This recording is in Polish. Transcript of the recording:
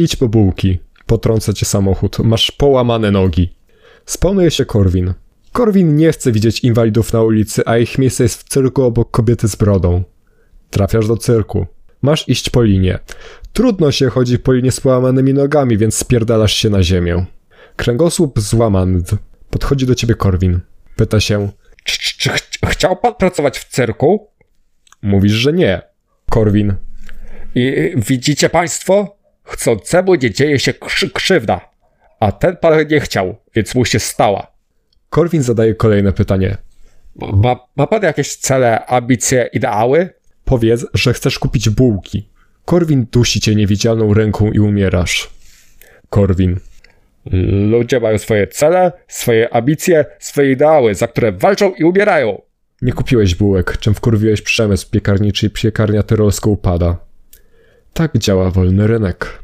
Idź po bułki. Potrąca cię samochód. Masz połamane nogi. Spełnuje się Korwin. Korwin nie chce widzieć inwalidów na ulicy, a ich miejsce jest w cyrku obok kobiety z brodą. Trafiasz do cyrku. Masz iść po linie. Trudno się chodzi po linie z połamanymi nogami, więc spierdalasz się na ziemię. Kręgosłup złamany. Podchodzi do ciebie Korwin. Pyta się, Czy, czy, czy ch- chciał pan pracować w cyrku? mówisz, że nie. Korwin, I widzicie państwo? Chcącemu nie dzieje się krzy krzywda. A ten pan nie chciał, więc mu się stała. Korwin zadaje kolejne pytanie. Ma, ma pan jakieś cele, ambicje, ideały? Powiedz, że chcesz kupić bułki. Korwin dusi cię niewidzialną ręką i umierasz. Korwin, Ludzie mają swoje cele, swoje ambicje, swoje ideały, za które walczą i umierają. nie kupiłeś bułek, czym wkurwiłeś przemysł piekarniczy i piekarnia tyrolska upada. Tak działa wolny rynek.